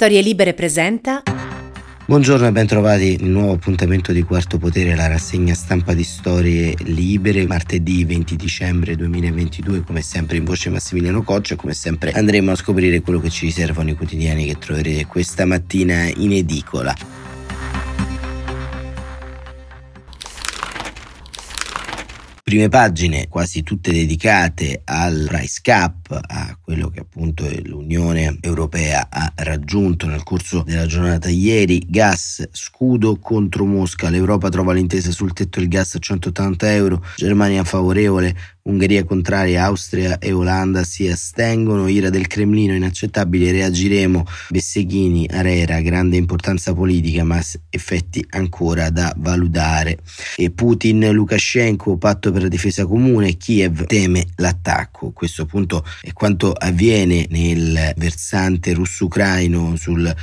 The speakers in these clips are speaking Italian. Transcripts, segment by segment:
Storie Libere presenta. Buongiorno e bentrovati il nuovo appuntamento di Quarto Potere, la rassegna stampa di Storie Libere, martedì 20 dicembre 2022, come sempre in voce Massimiliano Coccia, come sempre andremo a scoprire quello che ci riservano i quotidiani che troverete questa mattina in edicola. Prime pagine quasi tutte dedicate al price cap, a quello che appunto l'Unione Europea ha raggiunto nel corso della giornata ieri, gas, scudo contro Mosca, l'Europa trova l'intesa sul tetto del gas a 180 euro, Germania favorevole, Ungheria contraria, Austria e Olanda si astengono, ira del Cremlino inaccettabile, reagiremo, Besseghini, Arera, grande importanza politica ma effetti ancora da valutare. E Putin, Lukashenko, patto per la difesa comune, Kiev teme l'attacco. Questo appunto è quanto avviene nel versante russo-ucraino sul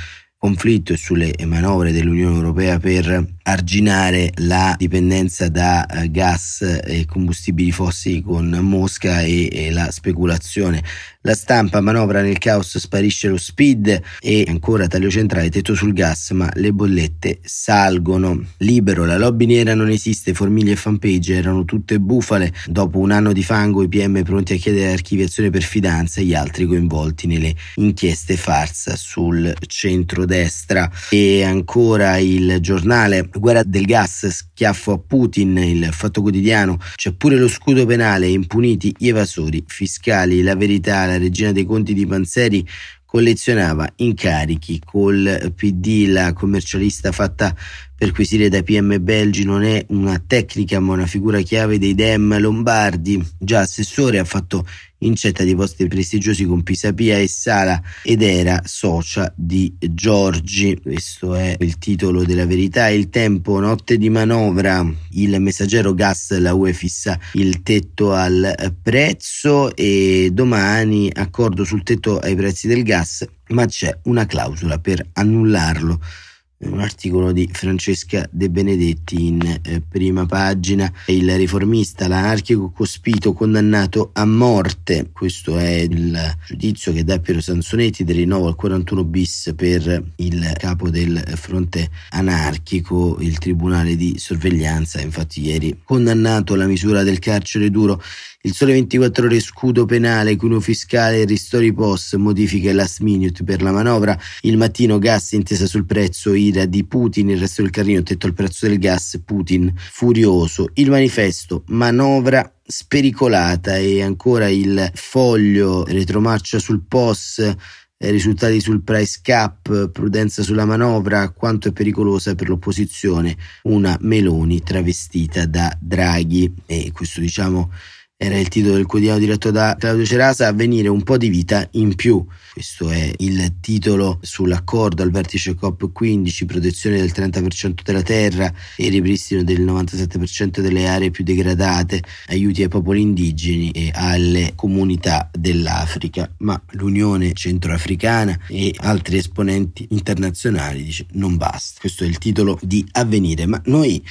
conflitto e sulle manovre dell'Unione Europea per arginare la dipendenza da eh, gas e combustibili fossili con Mosca e, e, la speculazione. La stampa manovra nel caos, sparisce lo speed e ancora taglio centrale, tetto sul gas, ma le bollette salgono. Libero, la lobby nera non esiste, Formiglia e fanpage erano tutte bufale. Dopo un anno di fango i PM pronti a chiedere archiviazione per fidanza e gli altri coinvolti nelle inchieste farsa sul centrodestra. E ancora il giornale guerra del gas, schiaffo a Putin, il fatto quotidiano, c'è pure lo scudo penale, impuniti gli evasori fiscali, la verità, la regina dei conti di Panzeri collezionava incarichi col PD, la commercialista fatta perquisire dai PM belgi non è una tecnica ma una figura chiave dei Dem lombardi. Già assessore ha fatto incetta di posti prestigiosi con Pisapia e Sala ed era socia di Giorgi. Questo è il titolo della verità. Il tempo, notte di manovra, il messaggero gas, la UE fissa il tetto al prezzo e domani accordo sul tetto ai prezzi del gas, ma c'è una clausola per annullarlo un articolo di Francesca De Benedetti in eh, prima pagina. Il riformista, l'anarchico cospito condannato a morte. Questo è il giudizio che dà Piero Sansonetti del rinnovo al 41 bis per il capo del fronte anarchico, il tribunale di sorveglianza. Infatti ieri condannato alla misura del carcere duro il sole 24 ore scudo penale, cuneo fiscale, ristori post, modifiche last minute per la manovra, il mattino gas intesa sul prezzo, ira di Putin, il resto del carrino tetto al prezzo del gas, Putin furioso, il manifesto, manovra spericolata e ancora il foglio retromarcia sul POS eh, risultati sul price cap, prudenza sulla manovra, quanto è pericolosa per l'opposizione una Meloni travestita da Draghi. E questo diciamo era il titolo del quotidiano diretto da Claudio Cerasa, avvenire un po' di vita in più. Questo è il titolo sull'accordo al vertice COP15, protezione del 30% della terra e ripristino del 97% delle aree più degradate, aiuti ai popoli indigeni e alle comunità dell'Africa. Ma l'Unione Centroafricana e altri esponenti internazionali dice non basta. Questo è il titolo di avvenire, ma noi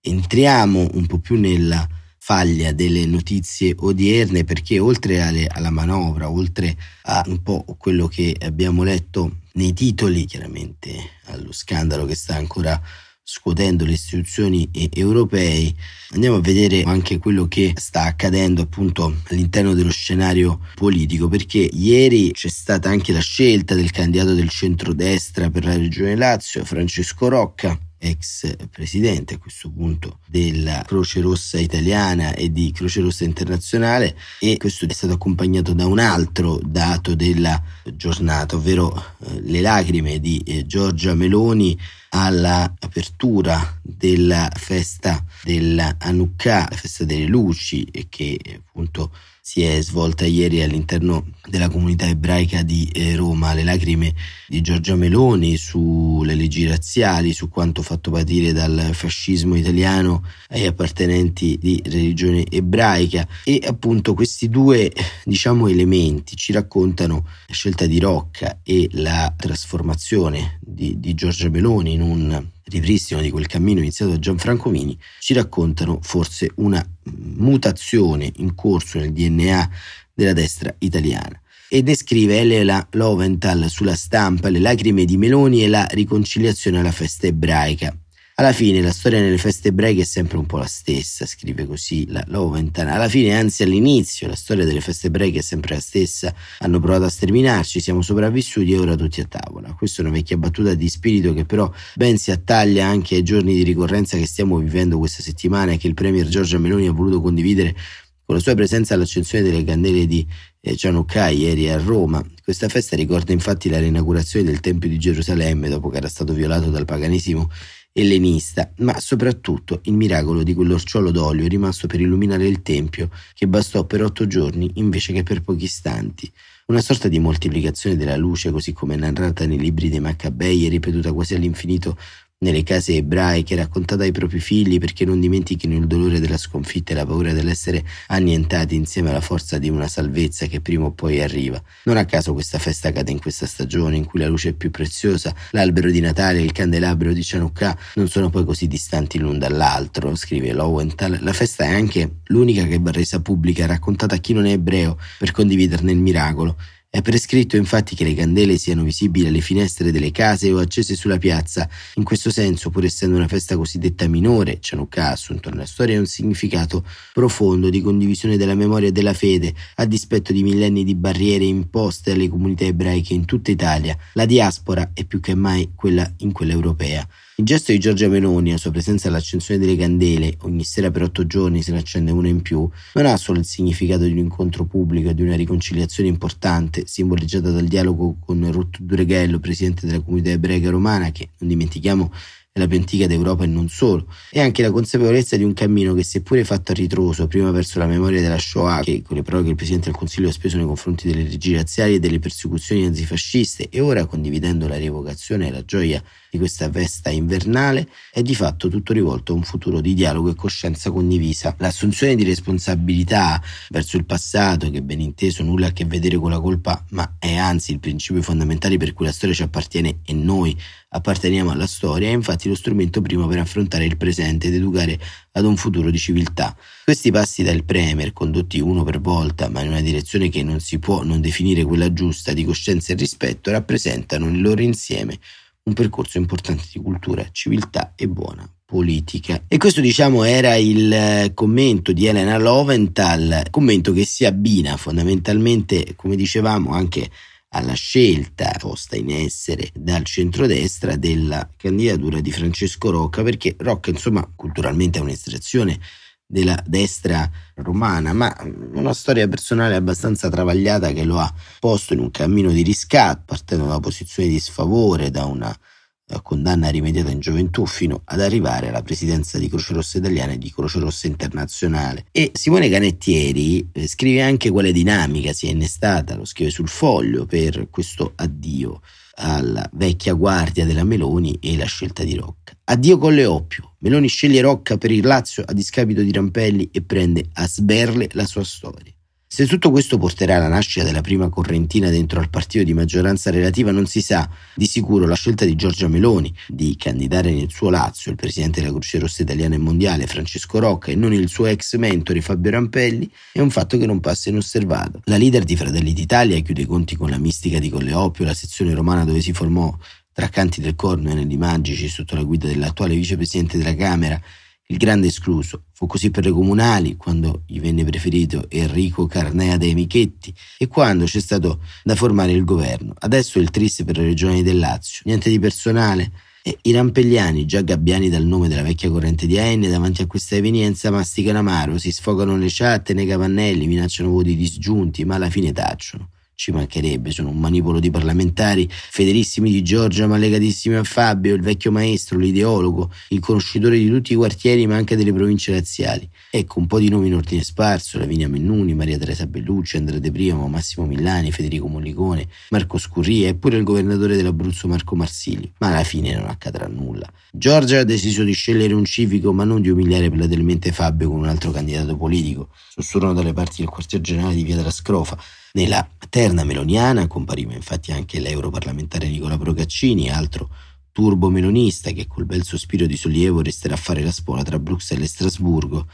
entriamo un po' più nella faglia delle notizie odierne perché oltre alle, alla manovra, oltre a un po' quello che abbiamo letto nei titoli, chiaramente allo scandalo che sta ancora scuotendo le istituzioni europee, andiamo a vedere anche quello che sta accadendo appunto all'interno dello scenario politico, perché ieri c'è stata anche la scelta del candidato del centrodestra per la regione Lazio, Francesco Rocca, ex presidente a questo punto della Croce Rossa italiana e di Croce Rossa internazionale e questo è stato accompagnato da un altro dato della giornata, ovvero eh, le lacrime di eh, Giorgia Meloni all'apertura della festa della Hanukkah, la festa delle luci che appunto si è svolta ieri all'interno della comunità ebraica di eh, Roma, le lacrime di Giorgia Meloni sulle leggi razziali, su quanto fatto patire dal fascismo italiano ai appartenenti di religione ebraica. E appunto questi due diciamo elementi ci raccontano la scelta di Rocca e la trasformazione di, di Giorgia Meloni in un ripristino di quel cammino iniziato da Gianfranco Mini, ci raccontano forse una mutazione in corso nel DNA della destra italiana. e descrive Elena Loventhal sulla stampa le lacrime di Meloni e la riconciliazione alla festa ebraica. Alla fine la storia nelle feste ebraiche è sempre un po' la stessa, scrive così la Loventhal. Alla fine, anzi all'inizio, la storia delle feste ebraiche è sempre la stessa. Hanno provato a sterminarci, siamo sopravvissuti e ora tutti a tavola. Questa è una vecchia battuta di spirito che però ben si attaglia anche ai giorni di ricorrenza che stiamo vivendo questa settimana e che il premier Giorgia Meloni ha voluto condividere con la sua presenza all'accensione delle candele di eh, Chanukka ieri a Roma. Questa festa ricorda infatti la reinaugurazione del Tempio di Gerusalemme dopo che era stato violato dal paganesimo ellenista, ma soprattutto il miracolo di quell'orciolo d'olio rimasto per illuminare il Tempio, che bastò per otto giorni invece che per pochi istanti. Una sorta di moltiplicazione della luce, così come narrata nei libri dei Maccabei e ripetuta quasi all'infinito nelle case ebraiche, raccontata ai propri figli perché non dimentichino il dolore della sconfitta e la paura dell'essere annientati insieme alla forza di una salvezza che prima o poi arriva. Non a caso questa festa cade in questa stagione in cui la luce è più preziosa, l'albero di Natale e il candelabro di Chanukka non sono poi così distanti l'un dall'altro, scrive Lowenthal. La festa è anche l'unica che va resa pubblica, raccontata a chi non è ebreo per condividerne il miracolo. È prescritto infatti che le candele siano visibili alle finestre delle case o accese sulla piazza. In questo senso, pur essendo una festa cosiddetta minore, Chanukka ha assunto nella storia un significato profondo di condivisione della memoria e della fede, a dispetto di millenni di barriere imposte alle comunità ebraiche in tutta Italia. La diaspora è più che mai quella in quella europea. Il gesto di Giorgia Meloni, la sua presenza all'accensione delle candele, ogni sera per otto giorni se ne accende una in più, non ha solo il significato di un incontro pubblico e di una riconciliazione importante, simboleggiata dal dialogo con Ruth Dureghello, presidente della comunità ebraica romana, che, non dimentichiamo, è la più antica d'Europa e non solo, e anche la consapevolezza di un cammino che seppure fatto a ritroso, prima verso la memoria della Shoah, che con le parole che il Presidente del Consiglio ha speso nei confronti delle leggi razziali e delle persecuzioni nazifasciste, e ora condividendo la rievocazione e la gioia di questa festa invernale, è di fatto tutto rivolto a un futuro di dialogo e coscienza condivisa. L'assunzione di responsabilità verso il passato, che ben inteso nulla a che vedere con la colpa, ma è anzi il principio fondamentale per cui la storia ci appartiene e noi apparteniamo alla storia, è infatti lo strumento primo per affrontare il presente ed educare ad un futuro di civiltà. Questi passi dal Premier, condotti uno per volta, ma in una direzione che non si può non definire quella giusta di coscienza e rispetto, rappresentano nel loro insieme un percorso importante di cultura, civiltà e buona politica. E questo diciamo era il eh, commento di Elena Loventhal, commento che si abbina fondamentalmente, come dicevamo, anche alla scelta posta in essere dal centrodestra della candidatura di Francesco Rocca, perché Rocca, insomma, culturalmente è un'estrazione della destra romana, ma una storia personale abbastanza travagliata che lo ha posto in un cammino di riscatto, partendo da una posizione di sfavore, da una condanna rimediata in gioventù fino ad arrivare alla presidenza di Croce Rossa Italiana e di Croce Rossa Internazionale. E Simone Canettieri eh, scrive anche quale dinamica si è innestata, lo scrive sul foglio, per questo addio alla vecchia guardia della Meloni e la scelta di Rocca. Addio con le oppio. Meloni sceglie Rocca per il Lazio a discapito di Rampelli e prende a sberle la sua storia. Se tutto questo porterà alla nascita della prima correntina dentro al partito di maggioranza relativa non si sa. Di sicuro la scelta di Giorgia Meloni di candidare nel suo Lazio il presidente della Croce Rossa Italiana e Mondiale Francesco Rocca e non il suo ex mentore Fabio Rampelli è un fatto che non passa inosservato. La leader di Fratelli d'Italia chiude i conti con la mistica di Colleoppio, la sezione romana dove si formò tra canti del corno e anelli magici sotto la guida dell'attuale vicepresidente della Camera il grande escluso. Fu così per le comunali, quando gli venne preferito Enrico Carnea dei Michetti e quando c'è stato da formare il governo. Adesso il triste per le regioni del Lazio. Niente di personale. E I rampelliani, già gabbiani dal nome della vecchia corrente di AN, davanti a questa evenienza masticano amaro, si sfogano le chat nei capannelli, minacciano voti disgiunti, ma alla fine tacciono. Ci mancherebbe, sono un manipolo di parlamentari fedelissimi di Giorgia ma legatissimi a Fabio, il vecchio maestro, l'ideologo, il conoscitore di tutti i quartieri ma anche delle province razziali. Ecco un po' di nomi in ordine sparso, Lavinia Mennuni, Maria Teresa Bellucci, Andrea De Primo, Massimo Millani, Federico Mollicone, Marco Scurria e pure il governatore dell'Abruzzo Marco Marsilio. Ma alla fine non accadrà nulla. Giorgia ha deciso di scegliere un civico ma non di umiliare platealmente Fabio con un altro candidato politico. Sussurrano dalle parti del quartier generale di Via della Scrofa. Nella terna meloniana compariva infatti anche l'europarlamentare Nicola Procaccini, altro turbo melonista che col bel sospiro di sollievo resterà a fare la spola tra Bruxelles e Strasburgo.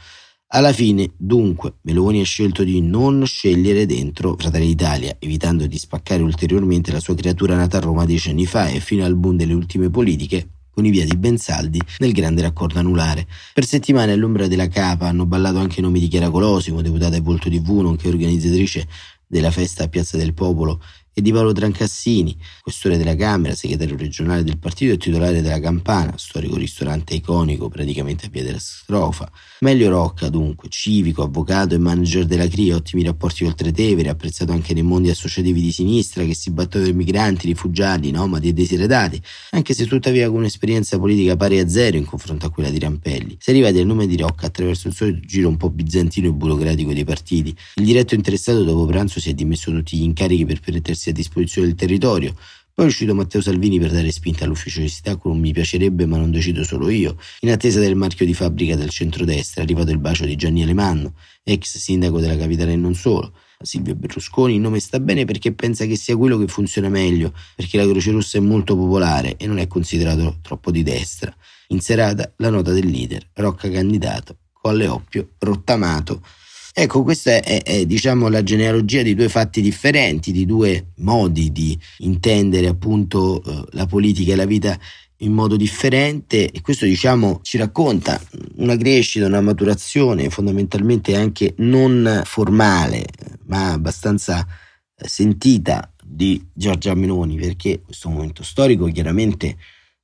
Alla fine, dunque, Meloni ha scelto di non scegliere dentro Fratelli d'Italia, evitando di spaccare ulteriormente la sua creatura nata a Roma dieci anni fa e fino al boom delle ultime politiche, con i piedi ben saldi nel grande raccordo anulare. Per settimane all'ombra della capa hanno ballato anche i nomi di Chiara Colosimo, deputata e volto TV, nonché organizzatrice della festa a Piazza del Popolo e di Paolo Trancassini, questore della Camera, segretario regionale del partito e titolare della Campana, storico ristorante iconico praticamente a via della Strofa. Meglio Rocca, dunque, civico, avvocato e manager della CRI, ottimi rapporti col Tretevere, apprezzato anche nei mondi associativi di sinistra che si battono per migranti, rifugiati, nomadi e desiderati, anche se tuttavia con un'esperienza politica pari a zero in confronto a quella di Rampelli. Si arriva al nome di Rocca attraverso il solito giro un po' bizantino e burocratico dei partiti. Il diretto interessato dopo pranzo si è dimesso tutti gli incarichi per permettersi mettersi a disposizione del territorio. Poi è uscito Matteo Salvini per dare spinta all'ufficio di un mi piacerebbe ma non decido solo io, in attesa del marchio di fabbrica del centrodestra è arrivato il bacio di Gianni Alemanno, ex sindaco della capitale e non solo. Silvio Berlusconi il nome sta bene perché pensa che sia quello che funziona meglio, perché la Croce Rossa è molto popolare e non è considerato troppo di destra. In serata la nota del leader, Rocca candidato, Colle Oppio rottamato. Ecco, questa è, è, diciamo la genealogia di due fatti differenti, di due modi di intendere appunto eh, la politica e la vita in modo differente. E questo diciamo ci racconta una crescita, una maturazione fondamentalmente anche non formale ma abbastanza eh, sentita di Giorgia Meloni perché questo momento storico chiaramente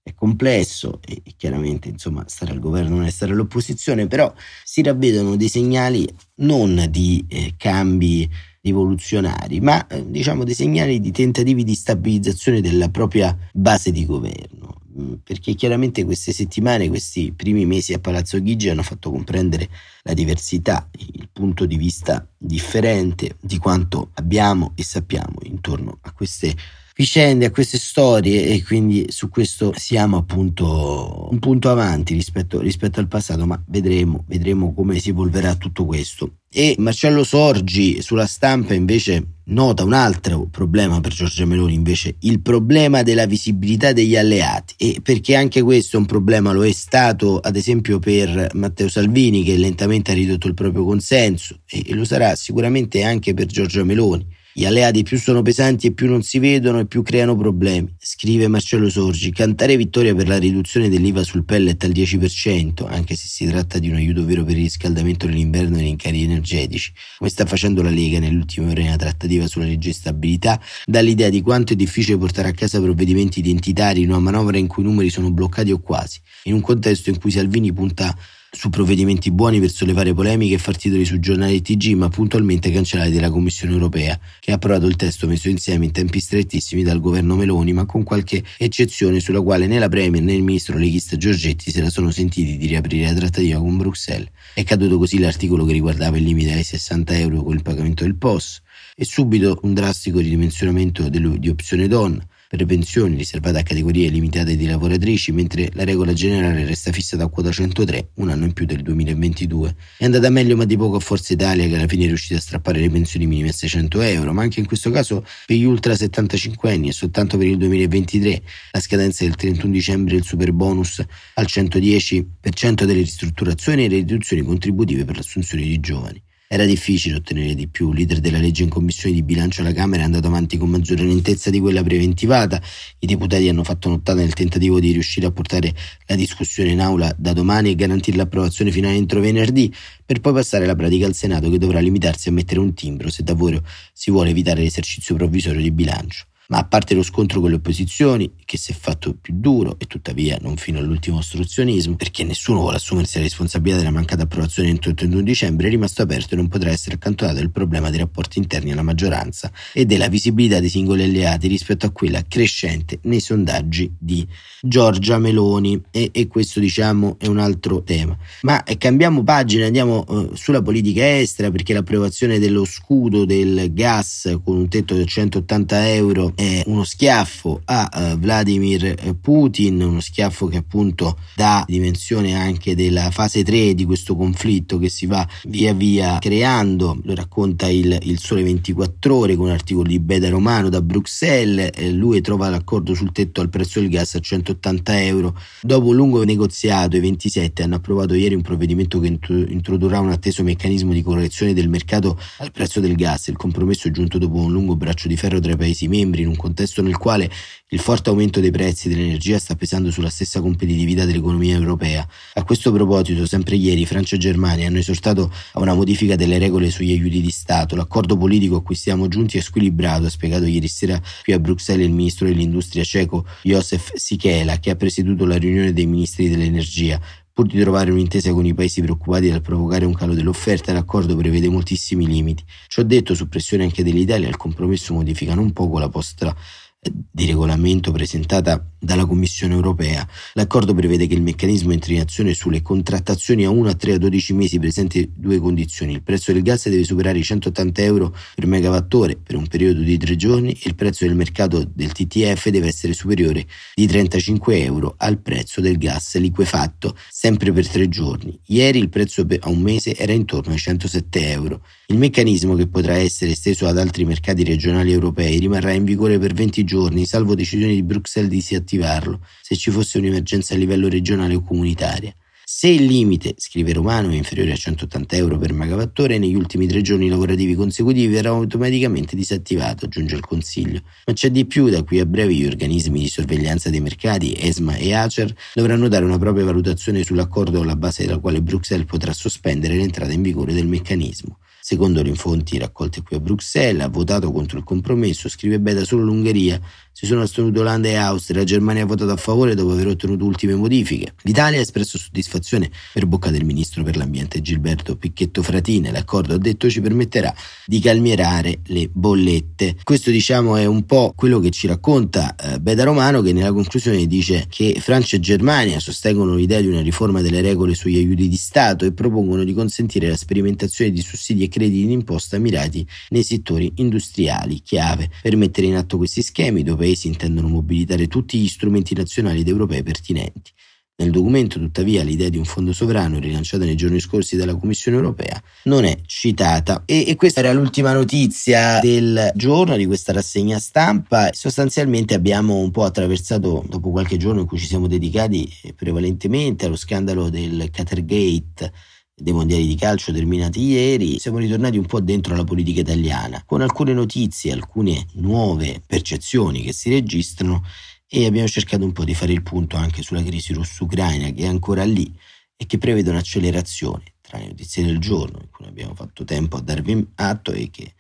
è complesso e chiaramente insomma stare al governo non è stare all'opposizione, però si ravvedono dei segnali non di eh, cambi rivoluzionari, ma eh, diciamo dei segnali di tentativi di stabilizzazione della propria base di governo, mm, perché chiaramente queste settimane, questi primi mesi a Palazzo Chigi hanno fatto comprendere la diversità, il punto di vista differente di quanto abbiamo e sappiamo intorno a queste vicende, a queste storie e quindi su questo siamo appunto un punto avanti rispetto, rispetto al passato, ma vedremo, vedremo come si evolverà tutto questo. E Marcello Sorgi sulla stampa invece nota un altro problema per Giorgia Meloni, invece il problema della visibilità degli alleati e perché anche questo è un problema lo è stato ad esempio per Matteo Salvini che lentamente ha ridotto il proprio consenso e lo sarà sicuramente anche per Giorgia Meloni. Gli alleati più sono pesanti e più non si vedono e più creano problemi. Scrive Marcello Sorgi, cantare vittoria per la riduzione dell'IVA sul pellet al 10%, anche se si tratta di un aiuto vero per il riscaldamento nell'inverno e nei rincari energetici, come sta facendo la Lega nelle ultime ore nella trattativa sulla legge stabilità, dà l'idea di quanto è difficile portare a casa provvedimenti identitari in una manovra in cui i numeri sono bloccati o quasi, in un contesto in cui Salvini punta su provvedimenti buoni per sollevare polemiche e far titoli su giornali TG, ma puntualmente cancellati dalla Commissione europea, che ha approvato il testo messo insieme in tempi strettissimi dal governo Meloni, ma con qualche eccezione sulla quale né la Premier né il ministro leghista Giorgetti se la sono sentiti di riaprire la trattativa con Bruxelles. È caduto così l'articolo che riguardava il limite ai 60 euro con il pagamento del POS e subito un drastico ridimensionamento di opzione donna per le pensioni riservate a categorie limitate di lavoratrici, mentre la regola generale resta fissa da quota 103, un anno in più del 2022. È andata meglio ma di poco a Forza Italia che alla fine è riuscita a strappare le pensioni minime a 600 euro, ma anche in questo caso per gli ultra 75 anni e soltanto per il 2023 la scadenza del 31 dicembre del super bonus al 110% delle ristrutturazioni e le riduzioni contributive per l'assunzione di giovani. Era difficile ottenere di più. Leader della legge in commissione di bilancio alla Camera è andato avanti con maggiore lentezza di quella preventivata. I deputati hanno fatto nottata nel tentativo di riuscire a portare la discussione in aula da domani e garantire l'approvazione finale entro venerdì, per poi passare la pratica al Senato che dovrà limitarsi a mettere un timbro se davvero si vuole evitare l'esercizio provvisorio di bilancio. Ma a parte lo scontro con le opposizioni, che si è fatto più duro e tuttavia non fino all'ultimo ostruzionismo, perché nessuno vuole assumersi la responsabilità della mancata approvazione entro il 31 dicembre, è rimasto aperto e non potrà essere accantonato il problema dei rapporti interni alla maggioranza e della visibilità dei singoli alleati rispetto a quella crescente nei sondaggi di Giorgia Meloni. E, e questo diciamo è un altro tema. Ma eh, cambiamo pagina, andiamo uh, sulla politica estera, perché l'approvazione dello scudo del gas con un tetto di 180 euro è uno schiaffo a uh, Vladimir Putin, uno schiaffo che appunto dà dimensione anche della fase 3 di questo conflitto che si va via via creando, lo racconta il, il Sole 24 ore con un articolo di Beda Romano da Bruxelles, eh, lui trova l'accordo sul tetto al prezzo del gas a 180 euro, dopo un lungo negoziato i 27 hanno approvato ieri un provvedimento che introdurrà un atteso meccanismo di correzione del mercato al prezzo del gas, il compromesso è giunto dopo un lungo braccio di ferro tra i Paesi membri in un contesto nel quale il forte aumento dei prezzi dell'energia sta pesando sulla stessa competitività dell'economia europea. A questo proposito, sempre ieri, Francia e Germania hanno esortato a una modifica delle regole sugli aiuti di Stato. L'accordo politico a cui siamo giunti è squilibrato, ha spiegato ieri sera qui a Bruxelles il ministro dell'industria ceco Josef Sikela, che ha presieduto la riunione dei ministri dell'energia. Pur di trovare un'intesa con i paesi preoccupati dal provocare un calo dell'offerta, l'accordo prevede moltissimi limiti. Ciò detto, su pressione anche dell'Italia, il compromesso modifica non poco la posta di regolamento presentata dalla Commissione europea. L'accordo prevede che il meccanismo entri in azione sulle contrattazioni a 1, a 3, a 12 mesi presenti due condizioni. Il prezzo del gas deve superare i 180 euro per megawattore per un periodo di tre giorni e il prezzo del mercato del TTF deve essere superiore di 35 euro al prezzo del gas liquefatto, sempre per tre giorni. Ieri il prezzo a un mese era intorno ai 107 euro. Il meccanismo, che potrà essere esteso ad altri mercati regionali europei, rimarrà in vigore per 20 giorni, salvo decisione di Bruxelles di si attivarlo, se ci fosse un'emergenza a livello regionale o comunitaria. Se il limite, scrive Romano, è inferiore a 180 euro per megawattora, negli ultimi tre giorni lavorativi consecutivi verrà automaticamente disattivato, aggiunge il Consiglio. Ma c'è di più, da qui a breve gli organismi di sorveglianza dei mercati, ESMA e ACER, dovranno dare una propria valutazione sull'accordo alla base della quale Bruxelles potrà sospendere l'entrata in vigore del meccanismo. Secondo le fonti raccolte qui a Bruxelles, ha votato contro il compromesso, scrive Beda solo l'Ungheria, si sono astenuti Olanda e Austria, la Germania ha votato a favore dopo aver ottenuto ultime modifiche. L'Italia ha espresso soddisfazione per bocca del ministro per l'ambiente Gilberto Picchetto Fratine. L'accordo, ha detto, ci permetterà di calmierare le bollette. Questo diciamo è un po' quello che ci racconta eh, Beda Romano che nella conclusione dice che Francia e Germania sostengono l'idea di una riforma delle regole sugli aiuti di Stato e propongono di consentire la sperimentazione di sussidi e crediti d'imposta mirati nei settori industriali chiave per mettere in atto questi schemi dove paesi intendono mobilitare tutti gli strumenti nazionali ed europei pertinenti. Nel documento, tuttavia, l'idea di un fondo sovrano rilanciata nei giorni scorsi dalla Commissione europea non è citata. E, e, questa era l'ultima notizia del giorno di questa rassegna stampa. Sostanzialmente abbiamo un po' attraversato, dopo qualche giorno in cui ci siamo dedicati prevalentemente allo scandalo del Catergate dei mondiali di calcio terminati ieri, siamo ritornati un po' dentro la politica italiana, con alcune notizie, alcune nuove percezioni che si registrano e abbiamo cercato un po' di fare il punto anche sulla crisi russo-ucraina che è ancora lì e che prevede un'accelerazione. Tra le notizie del giorno, in cui abbiamo fatto tempo a darvi atto e che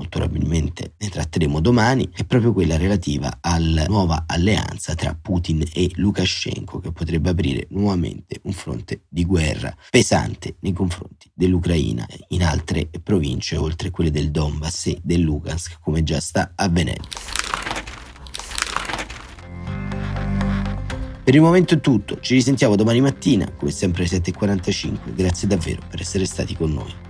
molto probabilmente ne tratteremo domani, è proprio quella relativa alla nuova alleanza tra Putin e Lukashenko che potrebbe aprire nuovamente un fronte di guerra pesante nei confronti dell'Ucraina in altre province oltre quelle del Donbass e del Lugansk come già sta avvenendo. Per il momento è tutto, ci risentiamo domani mattina, come sempre alle 7.45. Grazie davvero per essere stati con noi.